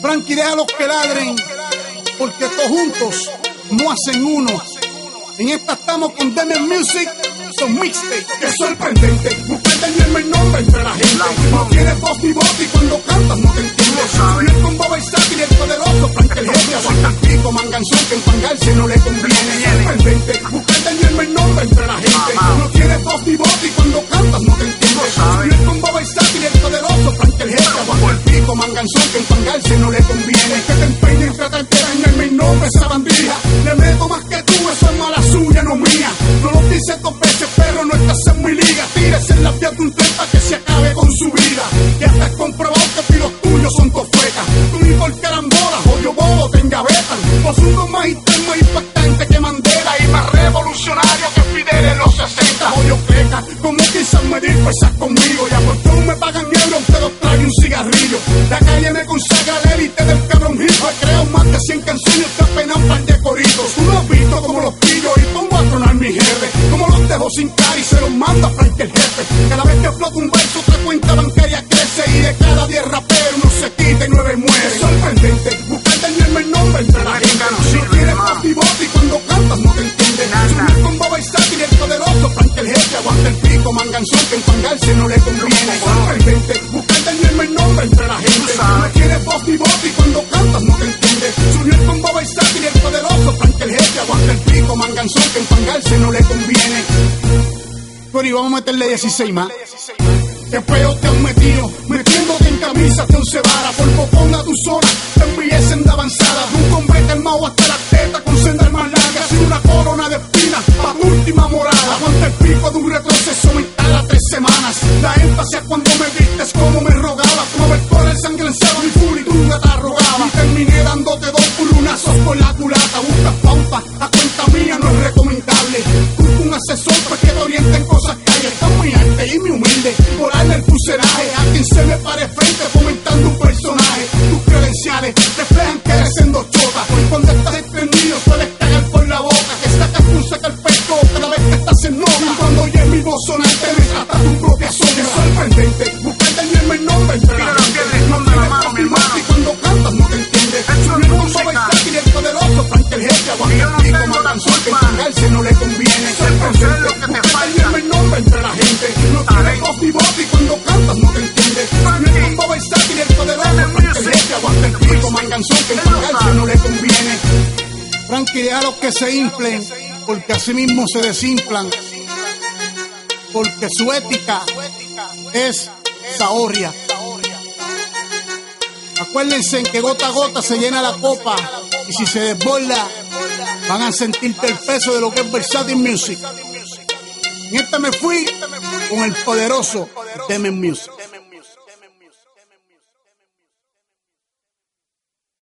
Frankie, los que ladren, porque todos juntos no hacen uno. En esta estamos con Demen Music, son mixtape. Es sorprendente, buscarte el nombre entre la gente. No tienes voz ni voz y cuando cantas no te entiendes. Viene con Boba y Sati, el poderoso Frank el jefe. Aguanta el pico, manganzón que empangarse no le conviene. Manganzón que empangarse no le conviene. Que te empeñes tratarte de dañar mi nombre, esa bandija. Le meto más que tú, eso es mala suya, no mía. No lo dice dos veces, pero no estás en mi liga. Tírese en la piel de un trepa que se acabe con su vida. Ya estás comprobado que los tuyos son tofecas. Tú ni por carambola, yo bobo te engavetan. Vos uno más interno e impactante que Mandela y más revolucionario que Fidel en los 60. Hoyo peca, como quizás medir pesas conmigo. Ya por canciones que apenas un par de. Tú lo visto como los pillo y pongo a tronar mi jefe. Como los dejo sin cara y se los mando a Frank el jefe. Cada vez que explota un verso, otra cuenta bancaria crece y de cada 10 raperos uno se quita y nueve muere. Sorprendente, buscar dañarme el nombre entre la gente. No tienes voz y cuando cantas no te entienden. Subir con Boba y Sati el poderoso Frank el jefe. Aguanta el pico, manganzón que empangarse no le conviene. Sorprendente, buscar dañarme el nombre entre la gente. No tienes voz ni voz y cuando cantas Cori, vamos a meterle 16 más. Qué feo te han metido, metiéndote en camisa te once vara, por popón a tu zona, te envié senda avanzada, de un combate armado hasta la teta con sendas más largas y una corona de espinas pa' última morada. Aguanta el pico de un retroceso mental a tres semanas, la énfasis cuando me vistes como me pico, manganzón que enfangarse no le conviene. Sorprendente, buscar dañarme el nombre entre la gente. No tienes voz ni voz y cuando cantas no te entiendes. Con Boba y Sati el poderoso Frank el jefe. Aguanta el pico, manganzón que enfangarse no le conviene. Frankie, deja los que se inflen, porque así mismo se desinflan. Porque su ética es zahorria. Acuérdense en que gota a gota se llena la copa y si se desborda van a sentirte el peso de lo que es Versatility Music. En esta me fui con el poderoso Demen Music.